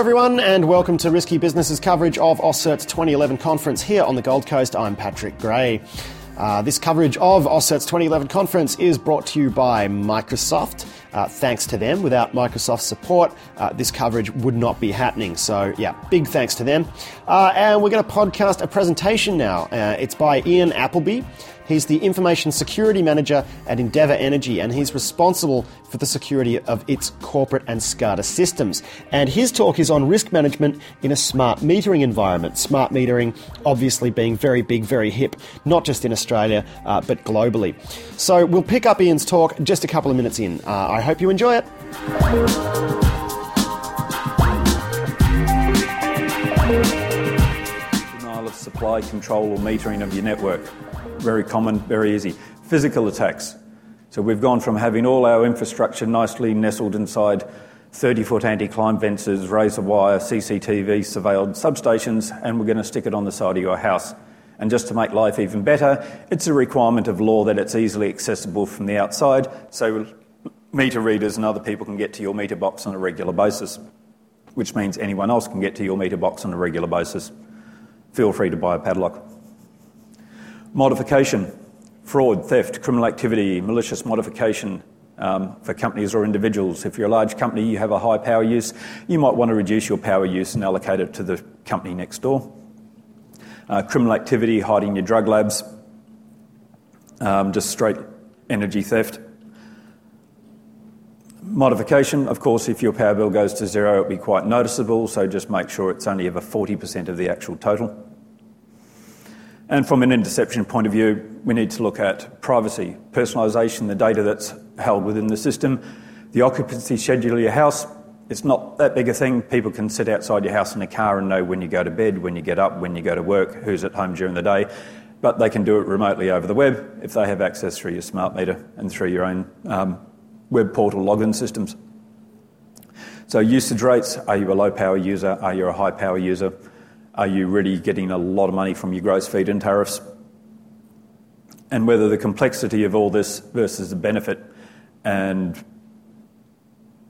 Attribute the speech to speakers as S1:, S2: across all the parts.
S1: everyone, and welcome to Risky Business's coverage of AusCERT's 2011 conference here on the Gold Coast. I'm Patrick Gray. Uh, this coverage of AusCERT's 2011 conference is brought to you by Microsoft. Uh, thanks to them. Without Microsoft's support, uh, this coverage would not be happening. So, yeah, big thanks to them. Uh, and we're going to podcast a presentation now. Uh, it's by Ian Appleby. He's the Information Security Manager at Endeavour Energy, and he's responsible for the security of its corporate and SCADA systems. And his talk is on risk management in a smart metering environment. Smart metering, obviously, being very big, very hip, not just in Australia, uh, but globally. So we'll pick up Ian's talk just a couple of minutes in. Uh, I hope you enjoy it.
S2: Supply, control, or metering of your network very common, very easy. Physical attacks. So we've gone from having all our infrastructure nicely nestled inside 30 foot anti climb fences, razor wire, CCTV, surveilled substations, and we're going to stick it on the side of your house. And just to make life even better, it's a requirement of law that it's easily accessible from the outside, so meter readers and other people can get to your meter box on a regular basis, which means anyone else can get to your meter box on a regular basis. Feel free to buy a padlock. Modification, fraud, theft, criminal activity, malicious modification um, for companies or individuals. If you're a large company, you have a high power use, you might want to reduce your power use and allocate it to the company next door. Uh, criminal activity, hiding your drug labs, um, just straight energy theft. Modification, of course, if your power bill goes to zero, it'll be quite noticeable, so just make sure it's only ever 40% of the actual total. And from an interception point of view, we need to look at privacy, personalisation, the data that's held within the system, the occupancy schedule of your house. It's not that big a thing. People can sit outside your house in a car and know when you go to bed, when you get up, when you go to work, who's at home during the day. But they can do it remotely over the web if they have access through your smart meter and through your own um, web portal login systems. So, usage rates are you a low power user? Are you a high power user? Are you really getting a lot of money from your gross feed in tariffs? And whether the complexity of all this versus the benefit and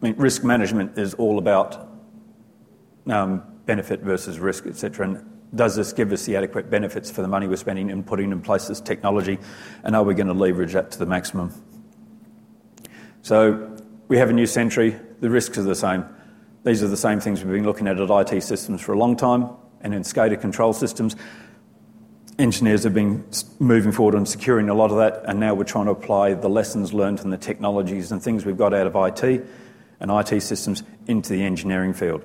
S2: I mean, risk management is all about um, benefit versus risk, etc. And does this give us the adequate benefits for the money we're spending and putting in place this technology? And are we going to leverage that to the maximum? So we have a new century. The risks are the same. These are the same things we've been looking at at IT systems for a long time and in SCADA control systems. Engineers have been moving forward on securing a lot of that, and now we're trying to apply the lessons learned and the technologies and things we've got out of IT and IT systems into the engineering field.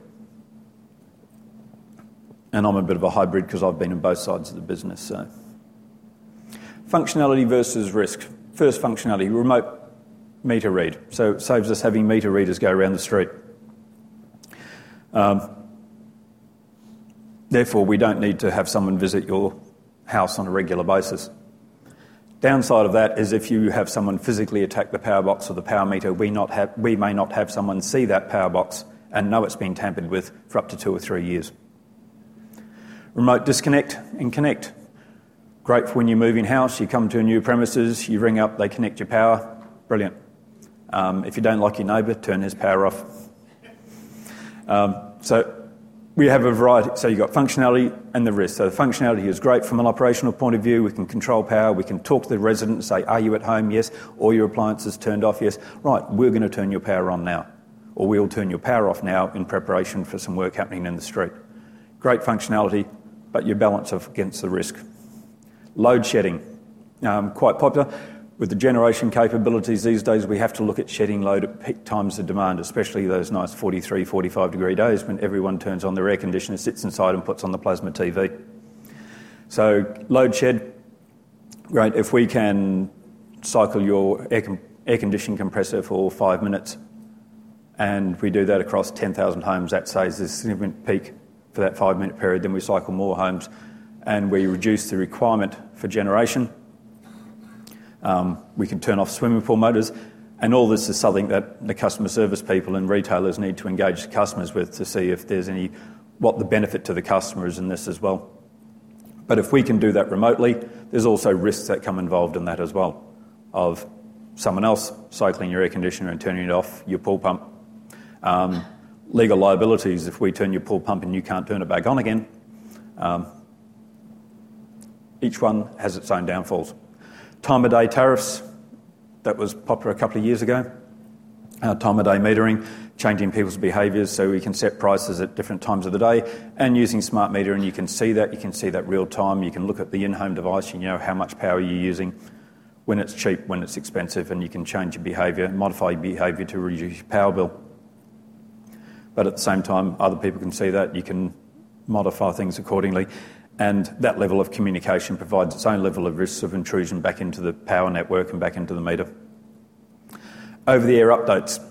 S2: And I'm a bit of a hybrid because I've been in both sides of the business. So. Functionality versus risk. First, functionality remote meter read. So it saves us having meter readers go around the street. Um, Therefore, we don't need to have someone visit your house on a regular basis. Downside of that is if you have someone physically attack the power box or the power meter, we, not have, we may not have someone see that power box and know it's been tampered with for up to two or three years. Remote disconnect and connect. Great for when you move in house, you come to a new premises, you ring up, they connect your power. Brilliant. Um, if you don't like your neighbour, turn his power off. Um, so we have a variety. So you've got functionality and the risk. So the functionality is great from an operational point of view. We can control power. We can talk to the resident and say, Are you at home? Yes. Or your appliances turned off? Yes. Right, we're going to turn your power on now. Or we'll turn your power off now in preparation for some work happening in the street. Great functionality, but you balance against the risk. Load shedding, um, quite popular. With the generation capabilities these days, we have to look at shedding load at peak times of demand, especially those nice 43, 45 degree days when everyone turns on their air conditioner, sits inside, and puts on the plasma TV. So, load shed, great. If we can cycle your air, com- air conditioning compressor for five minutes and we do that across 10,000 homes, that saves a significant peak for that five minute period. Then we cycle more homes and we reduce the requirement for generation we can turn off swimming pool motors. And all this is something that the customer service people and retailers need to engage customers with to see if there's any, what the benefit to the customer is in this as well. But if we can do that remotely, there's also risks that come involved in that as well, of someone else cycling your air conditioner and turning it off, your pool pump, um, legal liabilities if we turn your pool pump and you can't turn it back on again. Um, each one has its own downfalls. Time of day tariffs, that was popular a couple of years ago. Uh, time of day metering, changing people's behaviours so we can set prices at different times of the day, and using smart metering, and you can see that. You can see that real time. You can look at the in home device, you know how much power you're using, when it's cheap, when it's expensive, and you can change your behaviour, modify your behaviour to reduce your power bill. But at the same time, other people can see that. You can modify things accordingly. And that level of communication provides its own level of risks of intrusion back into the power network and back into the meter. Over the air updates.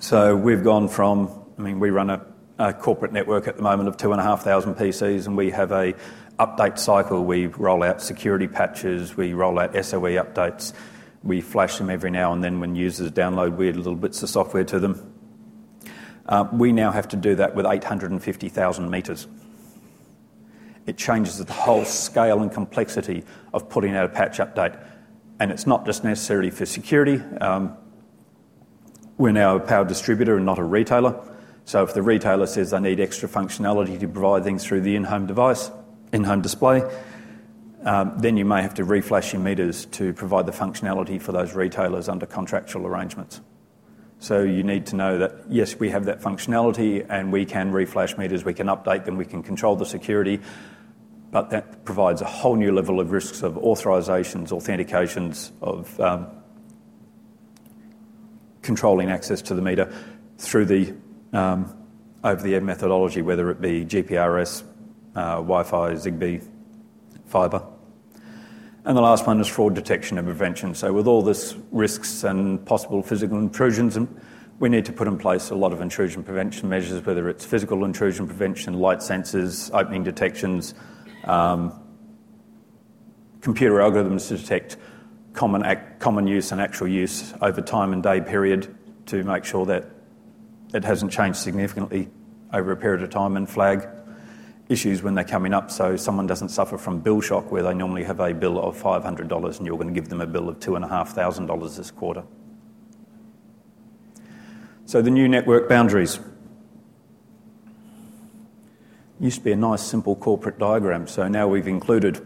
S2: So we've gone from, I mean, we run a, a corporate network at the moment of 2,500 PCs, and we have a update cycle. We roll out security patches, we roll out SOE updates, we flash them every now and then when users download weird little bits of software to them. Uh, we now have to do that with 850,000 meters. It changes the whole scale and complexity of putting out a patch update. And it's not just necessarily for security. Um, we're now a power distributor and not a retailer. So if the retailer says they need extra functionality to provide things through the in-home device, in-home display, um, then you may have to reflash your meters to provide the functionality for those retailers under contractual arrangements. So you need to know that, yes, we have that functionality and we can reflash meters, we can update them, we can control the security, but that provides a whole new level of risks of authorizations, authentications, of um, controlling access to the meter through the um, over the air methodology, whether it be GPRS, uh, Wi Fi, Zigbee, fibre. And the last one is fraud detection and prevention. So, with all this risks and possible physical intrusions, we need to put in place a lot of intrusion prevention measures, whether it's physical intrusion prevention, light sensors, opening detections, um, computer algorithms to detect common, common use and actual use over time and day period to make sure that it hasn't changed significantly over a period of time and flag issues when they're coming up so someone doesn't suffer from bill shock where they normally have a bill of $500 and you're going to give them a bill of $2,500 this quarter. So the new network boundaries. Used to be a nice simple corporate diagram, so now we've included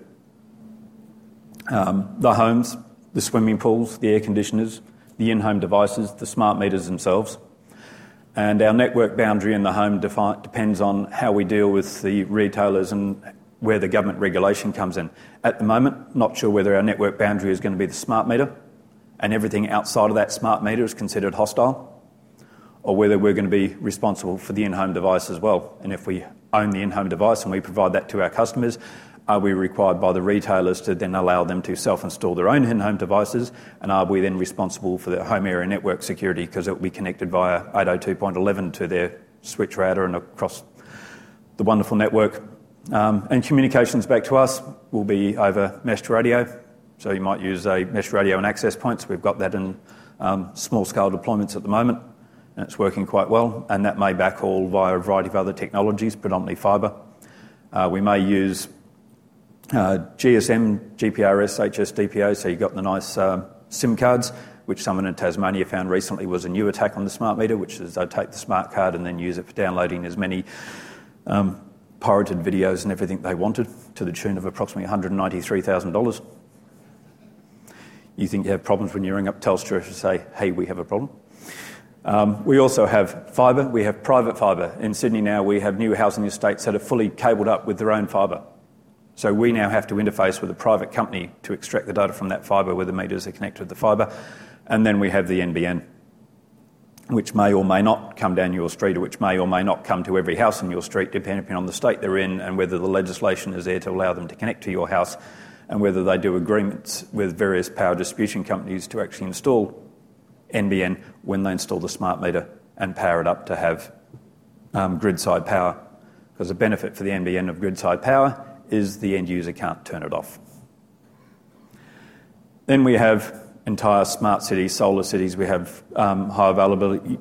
S2: um, the homes, the swimming pools, the air conditioners, the in home devices, the smart meters themselves. And our network boundary in the home defi- depends on how we deal with the retailers and where the government regulation comes in. At the moment, not sure whether our network boundary is going to be the smart meter and everything outside of that smart meter is considered hostile, or whether we're going to be responsible for the in home device as well. And if we own the in home device and we provide that to our customers, are we required by the retailers to then allow them to self install their own in home devices? And are we then responsible for the home area network security because it will be connected via 802.11 to their switch router and across the wonderful network? Um, and communications back to us will be over meshed radio. So you might use a mesh radio and access points. We've got that in um, small scale deployments at the moment, and it's working quite well. And that may backhaul via a variety of other technologies, predominantly fibre. Uh, we may use uh, GSM, GPRS, HSDPA, so you've got the nice uh, SIM cards, which someone in Tasmania found recently was a new attack on the smart meter, which is they take the smart card and then use it for downloading as many um, pirated videos and everything they wanted to the tune of approximately $193,000. You think you have problems when you ring up Telstra to say, hey, we have a problem. Um, we also have fibre, we have private fibre. In Sydney now, we have new housing estates that are fully cabled up with their own fibre. So we now have to interface with a private company to extract the data from that fibre where the meters are connected to the fibre. And then we have the NBN, which may or may not come down your street, or which may or may not come to every house in your street, depending on the state they're in and whether the legislation is there to allow them to connect to your house, and whether they do agreements with various power distribution companies to actually install NBN when they install the smart meter and power it up to have um, grid side power. Because the benefit for the NBN of grid side power is the end user can't turn it off. Then we have entire smart cities, solar cities. We have um, high availability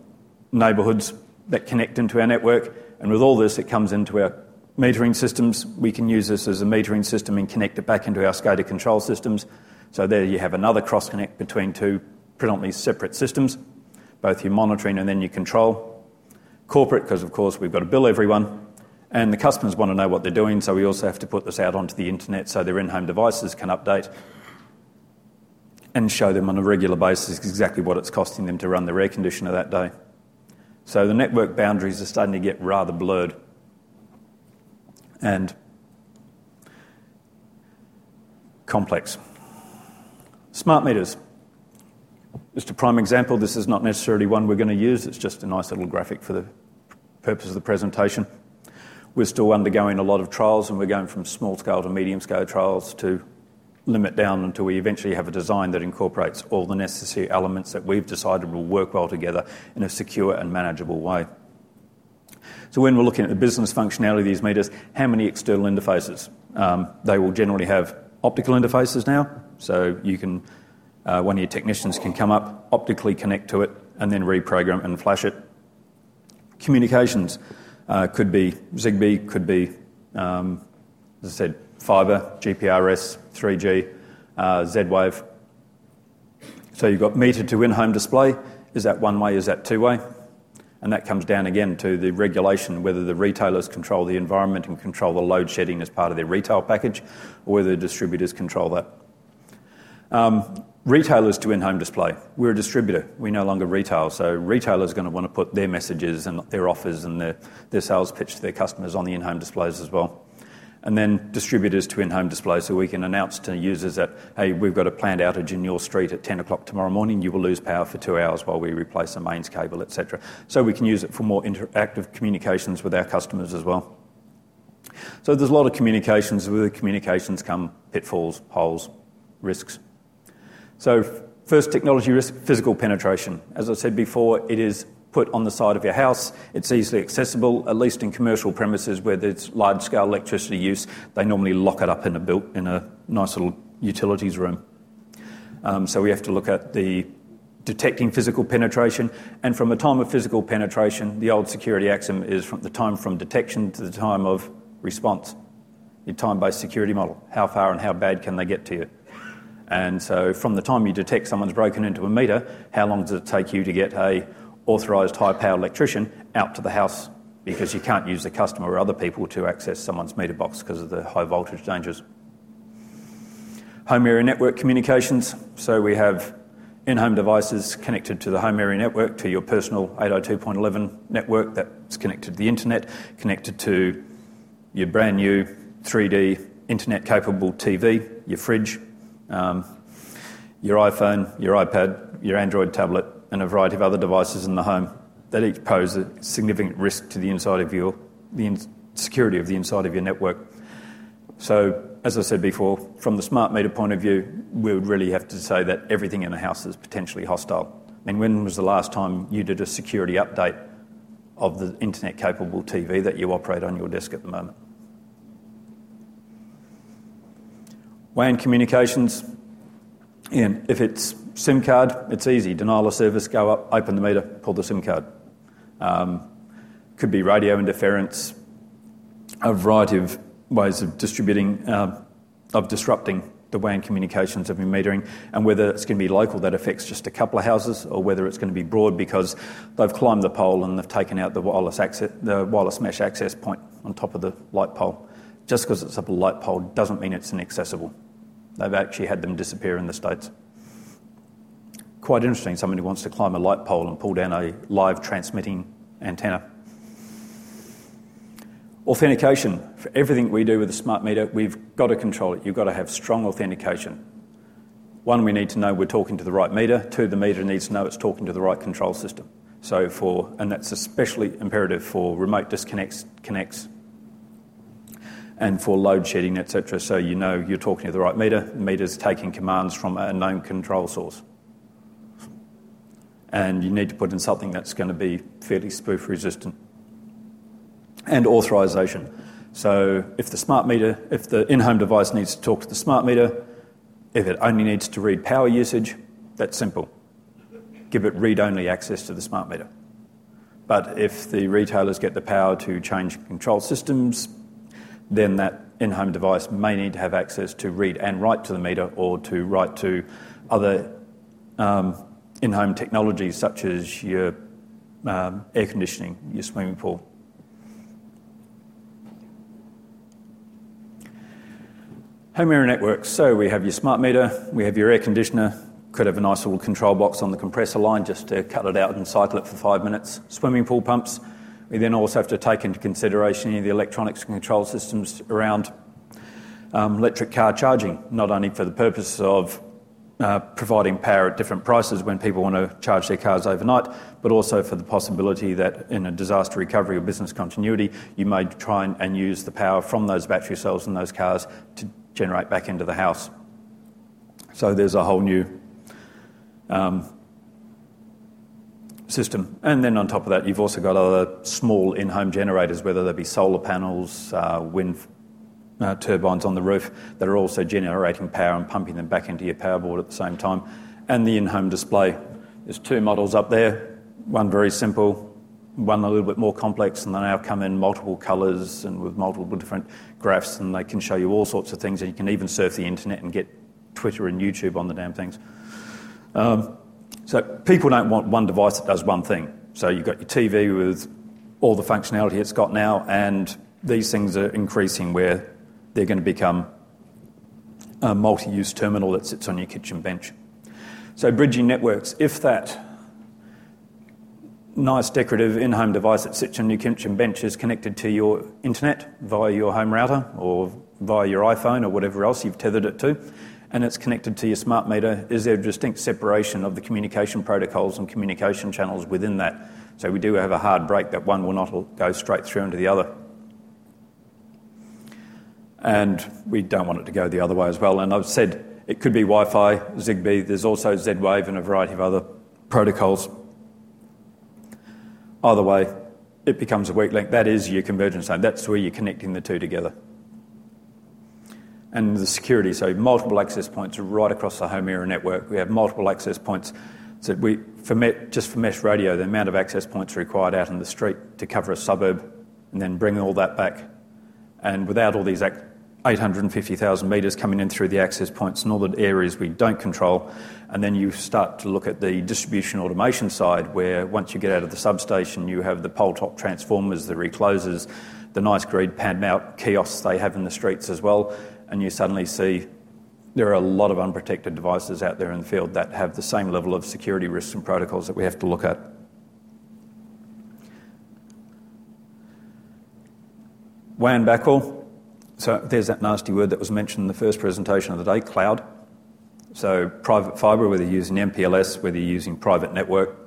S2: neighbourhoods that connect into our network. And with all this, it comes into our metering systems. We can use this as a metering system and connect it back into our SCADA control systems. So there you have another cross connect between two predominantly separate systems, both your monitoring and then your control Corporate, because of course we've got to bill everyone, and the customers want to know what they're doing, so we also have to put this out onto the internet so their in home devices can update and show them on a regular basis exactly what it's costing them to run their air conditioner that day. So the network boundaries are starting to get rather blurred. And complex. Smart meters. Just a prime example, this is not necessarily one we're going to use, it's just a nice little graphic for the purpose of the presentation. We're still undergoing a lot of trials and we're going from small scale to medium scale trials to limit down until we eventually have a design that incorporates all the necessary elements that we've decided will work well together in a secure and manageable way. So when we're looking at the business functionality of these meters, how many external interfaces? Um, they will generally have optical interfaces now, so you can one of your technicians can come up, optically connect to it, and then reprogram and flash it. Communications uh, could be Zigbee, could be, um, as I said, fibre, GPRS, 3G, uh, Z Wave. So you've got meter to in home display. Is that one way? Is that two way? And that comes down again to the regulation whether the retailers control the environment and control the load shedding as part of their retail package, or whether the distributors control that. Um, retailers to in home display. We're a distributor, we no longer retail, so retailers are going to want to put their messages and their offers and their, sales pitch to their customers on the in home displays as well and then distributors to in-home display so we can announce to users that, hey, we've got a planned outage in your street at 10 o'clock tomorrow morning, you will lose power for two hours while we replace the mains cable, etc. So we can use it for more interactive communications with our customers as well. So there's a lot of communications. With the communications come pitfalls, holes, risks. So first technology risk, physical penetration. As I said before, it is put on the side of your house. It's easily accessible, at least in commercial premises where there's large scale electricity use. They normally lock it up in a built in a nice little utilities room. Um, so we have to look at the detecting physical penetration, and from a time of physical penetration, the old security axiom is from the time from detection to the time of response. Your time-based security model. How far and how bad can they get to you? And so, from the time you detect someone's broken into a meter, how long does it take you to get a authorised high power electrician out to the house because you can't use the customer or other people to access someone's meter box because of the high voltage dangers. Home area network communications. So we have in home devices connected to the home area network, to your personal 802.11 network that's connected to the internet, connected to your brand new 3D internet capable TV, your fridge, um, your iPhone, your iPad, your Android tablet, and a variety of other devices in the home that each pose a significant risk to the inside of your the security of the inside of your network. So, as I said before, from the smart meter point of view, we would really have to say that everything in a house is potentially hostile. I mean, when was the last time you did a security update of the internet capable TV that you operate on your desk at the moment? WAN communications, and if it's SIM card, it's easy. Denial of service, go up, open the meter, pull the SIM card. Um, could be radio interference, a variety of ways of distributing, uh, of disrupting the WAN communications of your metering, and whether it's going to be local that affects just a couple of houses, or whether it's going to be broad because they've climbed the pole and they've taken out the wireless access, the wireless mesh access point on top of the light pole. Just because it's up a light pole doesn't mean it's inaccessible. They've actually had them disappear in the states quite interesting. Somebody wants to climb a light pole and pull down a live transmitting antenna. Authentication. For everything we do with a smart meter, we've got to control it. You've got to have strong authentication. One, we need to know we're talking to the right meter. Two, the meter needs to know it's talking to the right control system. So for, and that's especially imperative for remote disconnects, connects, and for load shedding, etc. So you know you're talking to the right meter. The meter's taking commands from a known control source and you need to put in something that's going to be fairly spoof resistant. And authorization. So if the smart meter, if the in-home device needs to talk to the smart meter, if it only needs to read power usage, that's simple. Give it read-only access to the smart meter. But if the retailers get the power to change control systems, then that in-home device may need to have access to read and write to the meter or to write to other um, in home technologies such as your um, air conditioning, your swimming pool. Home area networks. So we have your smart meter, we have your air conditioner, could have a nice little control box on the compressor line just to cut it out and cycle it for five minutes. Swimming pool pumps. We then also have to take into consideration the electronics and control systems around um, electric car charging, not only for the purpose of uh, providing power at different prices when people want to charge their cars overnight, but also for the possibility that in a disaster recovery or business continuity, you may try and, and use the power from those battery cells in those cars to generate back into the house. So there's a whole new um, system. And then on top of that, you've also got other small in home generators, whether they be solar panels, uh, wind uh, turbines on the roof, that are also generating power and pumping them back into your power board at the same time. And the in home display. There's two models up there, one very simple, one a little bit more complex, and they now come in multiple colours and with multiple different graphs, and they can show you all sorts of things, and you can even surf the internet and get Twitter and YouTube on the damn things. Um, so people don't want one device that does one thing. So you've got your TV with all the functionality it's got now, and these things are increasing where they're going to become a multi-use terminal that sits on your kitchen bench. So bridging networks, if that nice decorative in-home device that sits on your kitchen bench is connected to your internet via your home router or via your iPhone or whatever else you've tethered it to, and it's connected to your smart meter, is there a distinct separation of the communication protocols and communication channels within that? So we do have a hard break that one will not go straight through into the other. And we don't want it to go the other way as well. And I've said it could be Wi Fi, Zigbee, there's also Z Wave and a variety of other protocols. Either way, it becomes a weak link. That is your convergence zone. That's where you're connecting the two together and the security. So multiple access points right across the home area network. We have multiple access points. So we, for Met, just for mesh radio, the amount of access points required out in the street to cover a suburb and then bring all that back. And without all these 850,000 meters coming in through the access points and all the areas we don't control, and then you start to look at the distribution automation side, where once you get out of the substation, you have the pole top transformers, the reclosers, the nice grid pad out kiosks they have in the streets as well and you suddenly see there are a lot of unprotected devices out there in the field that have the same level of security risks and protocols that we have to look at. WAN backhaul. So there's that nasty word that was mentioned in the first presentation of the day, cloud. So private fibre, whether you're using MPLS, whether you're using private network,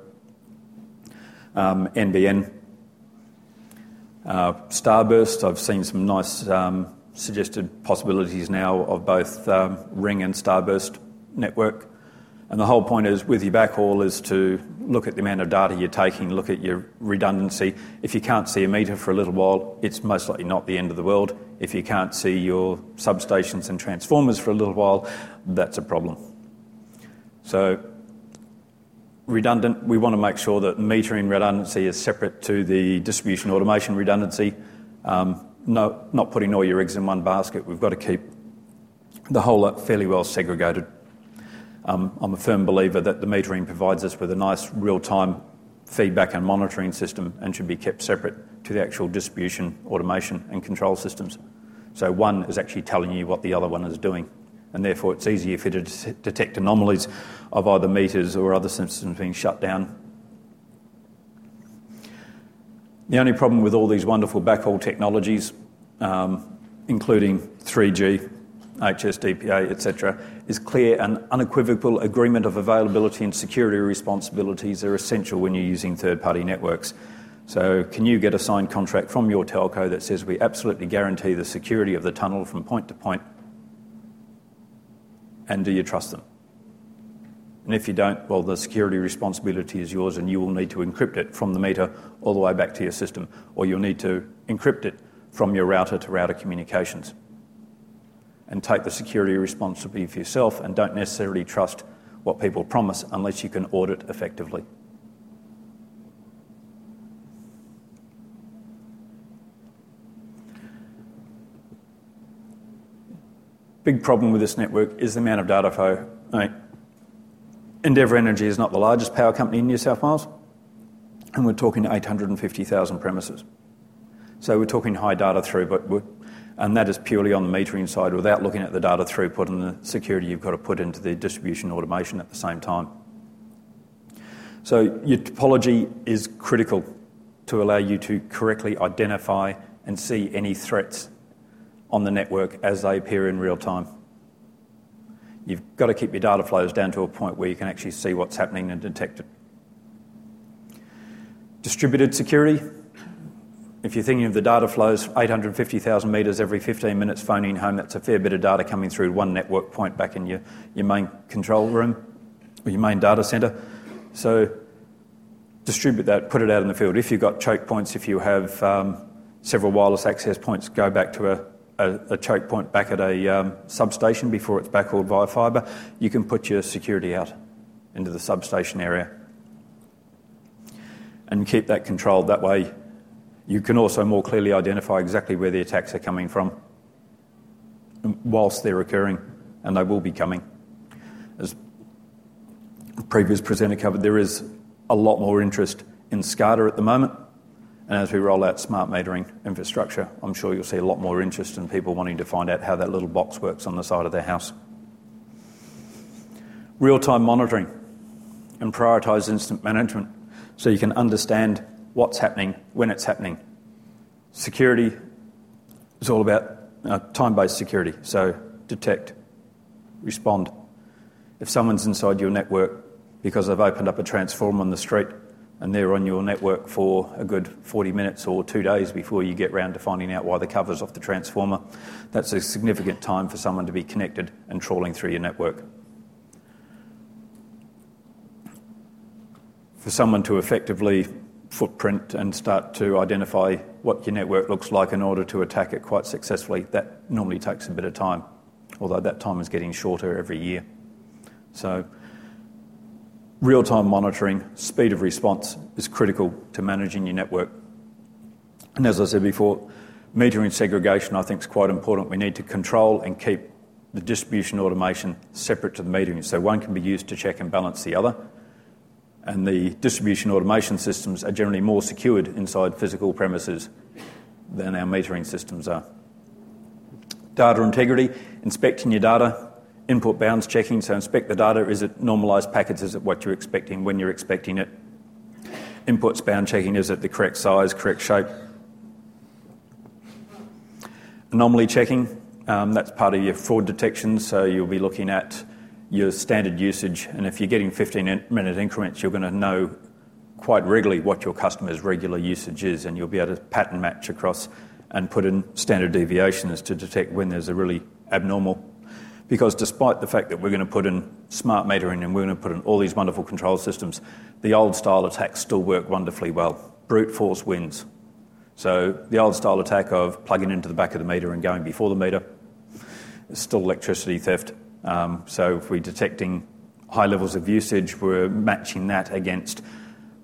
S2: um, NBN, uh, Starburst. I've seen some nice um, suggested possibilities now of both um, ring and starburst network. And the whole point is with your backhaul is to look at the amount of data you're taking, look at your redundancy. If you can't see a meter for a little while, it's most likely not the end of the world. If you can't see your substations and transformers for a little while, that's a problem. So redundant, we want to make sure that metering redundancy is separate to the distribution automation redundancy. No, not putting all your eggs in one basket. We've got to keep the whole lot fairly well segregated. Um, I'm a firm believer that the metering provides us with a nice real time feedback and monitoring system and should be kept separate to the actual distribution, automation, and control systems. So one is actually telling you what the other one is doing, and therefore it's easier for you to detect anomalies of either meters or other systems being shut down the only problem with all these wonderful backhaul technologies, um, including 3G, HSDPA, etc., is clear and unequivocal agreement of availability and security responsibilities are essential when you're using third party networks. So, can you get a signed contract from your telco that says we absolutely guarantee the security of the tunnel from point to point? And do you trust them? And if you don't, well, the security responsibility is yours and you will need to encrypt it from the meter all the way back to your system, or you'll need to encrypt it from your router to router communications. And take the security responsibility for yourself and don't necessarily trust what people promise unless you can audit effectively. Big problem with this network is the amount of data flow. Endeavour Energy is not the largest power company in New South Wales. and we're talking 850,000 premises. So we're talking high data throughput, and that is purely on the metering side without looking at the data throughput and the security you've got to put into the distribution automation at the same time. So your topology is critical to allow you to correctly identify and see any threats on the network as they appear in real time. You've got to keep your data flows down to a point where you can actually see what's happening and detect it. Distributed security. If you're thinking of the data flows, 850,000 meters every 15 minutes phoning home, that's a fair bit of data coming through one network point back in your, your main control room or your main data centre. So distribute that, put it out in the field. If you've got choke points, if you have um, several wireless access points, go back to a, a, a choke point back at a um, substation before it's backhauled via fibre. You can put your security out into the substation area and keep that controlled. That way, you can also more clearly identify exactly where the attacks are coming from whilst they're occurring, and they will be coming. As previous presenter covered, there is a lot more interest in SCADA at the moment, and as we roll out smart metering infrastructure, I'm sure you'll see a lot more interest in people wanting to find out how that little box works on the side of their house. Real time monitoring and prioritise incident management so you can understand what's happening, when it's happening. Security is all about uh, time based security, so detect, respond. If someone's inside your network because they've opened up a transformer on the street and they're on your network for a good 40 minutes or two days before you get round to finding out why the cover's off the transformer, that's a significant time for someone to be connected and trawling through your network. For someone to effectively footprint and start to identify what your network looks like in order to attack it quite successfully, that normally takes a bit of time, although that time is getting shorter every year. So, real time monitoring, speed of response is critical to managing your network. And as I said before, metering segregation I think is quite important. We need to control and keep the distribution automation separate to the metering so one can be used to check and balance the other and the distribution automation systems are generally more secured inside physical premises than our metering systems are. Data integrity, inspecting your data, input bounds checking, so inspect the data. Is it normalised packets? Is it what you're expecting when you're expecting it? Inputs bound checking, is it the correct size, correct shape? Anomaly checking, um, that's part of your fraud detection, so you'll be looking at your standard usage. And if you're getting 15 minute increments, you're going to know quite regularly what your customer's regular usage is, and you'll be able to pattern match across and put in standard deviations to detect when there's a really abnormal. Because despite the fact that we're going to put in smart metering and we're going to put in all these wonderful control systems, the old style attacks still work wonderfully well. Brute force wins. So the old style attack of plugging into the back of the meter and going before the meter is still electricity theft. Um, so if we're detecting high levels of usage, we're matching that against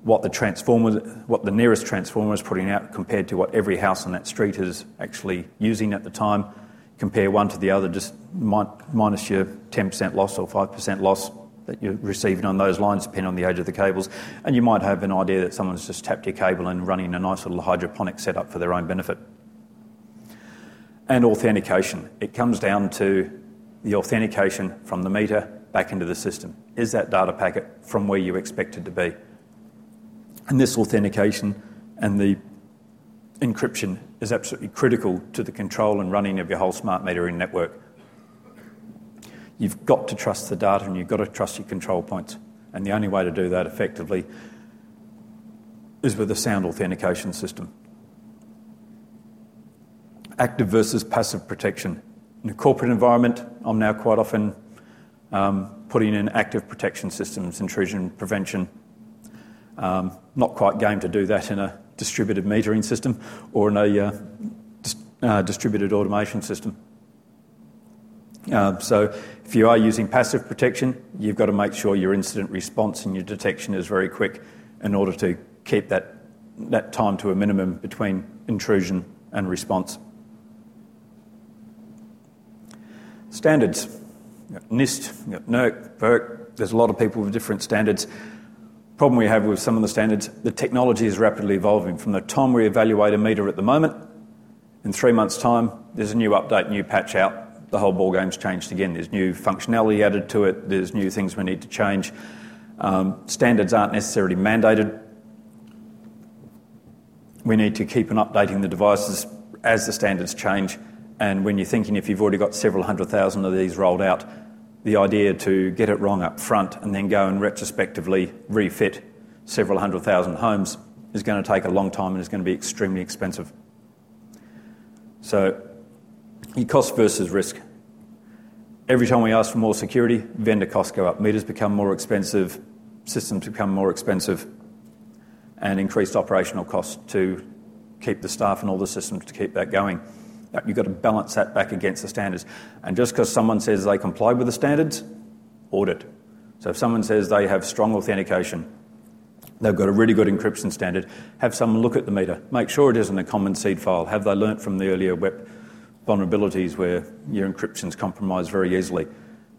S2: what the transformer, what the nearest transformer is putting out compared to what every house on that street is actually using at the time. Compare one to the other, just minus your 10% loss or 5% loss that you're receiving on those lines, depending on the age of the cables. And you might have an idea that someone's just tapped your cable and running a nice little hydroponic setup for their own benefit. And authentication. It comes down to the authentication from the meter back into the system. Is that data packet from where you expect it to be? And this authentication and the encryption is absolutely critical to the control and running of your whole smart metering network. You've got to trust the data and you've got to trust your control points. And the only way to do that effectively is with a sound authentication system. Active versus passive protection in a corporate environment, I'm now quite often um, putting in active protection systems, intrusion prevention. Um, not quite game to do that in a distributed metering system or in a uh, uh, distributed automation system. Uh, so, if you are using passive protection, you've got to make sure your incident response and your detection is very quick in order to keep that, that time to a minimum between intrusion and response. Standards. NIST, NERC, PERC, there's a lot of people with different standards. Problem we have with some of the standards, the technology is rapidly evolving. From the time we evaluate a meter at the moment, in three months' time, there's a new update, new patch out. The whole ball game's changed again. There's new functionality added to it. There's new things we need to change. Um, standards aren't necessarily mandated. We need to keep on updating the devices as the standards change. And when you're thinking if you've already got several hundred thousand of these rolled out, the idea to get it wrong up front and then go and retrospectively refit several hundred thousand homes is going to take a long time and is going to be extremely expensive. So, cost versus risk. Every time we ask for more security, vendor costs go up. Meters become more expensive, systems become more expensive, and increased operational costs to keep the staff and all the systems to keep that going. You've got to balance that back against the standards. And just because someone says they comply with the standards, audit. So if someone says they have strong authentication, they've got a really good encryption standard, have someone look at the meter, make sure it isn't a common seed file. Have they learnt from the earlier web vulnerabilities where your encryption's compromised very easily?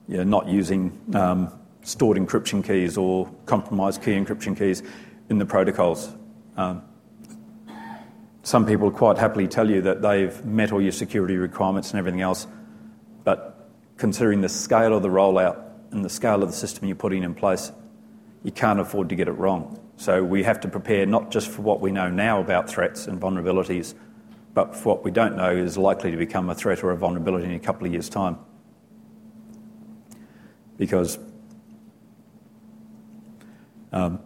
S2: You're not using um, stored encryption keys or compromised key encryption keys in the protocols. Um, some people quite happily tell you that they've met all your security requirements and everything else, but considering the scale of the rollout and the scale of the system you're putting in place, you can't afford to get it wrong. So we have to prepare not just for what we know now about threats and vulnerabilities, but for what we don't know is likely to become a threat or a vulnerability in a couple of years' time. Because, um,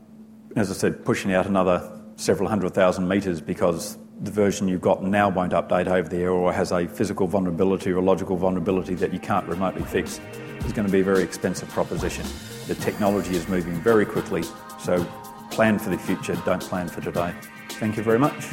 S2: as I said, pushing out another several hundred thousand meters because the version you've got now won't update over the air or has a physical vulnerability or logical vulnerability that you can't remotely fix is going to be a very expensive proposition. The technology is moving very quickly, so plan for the future, don't plan for today. Thank you very much.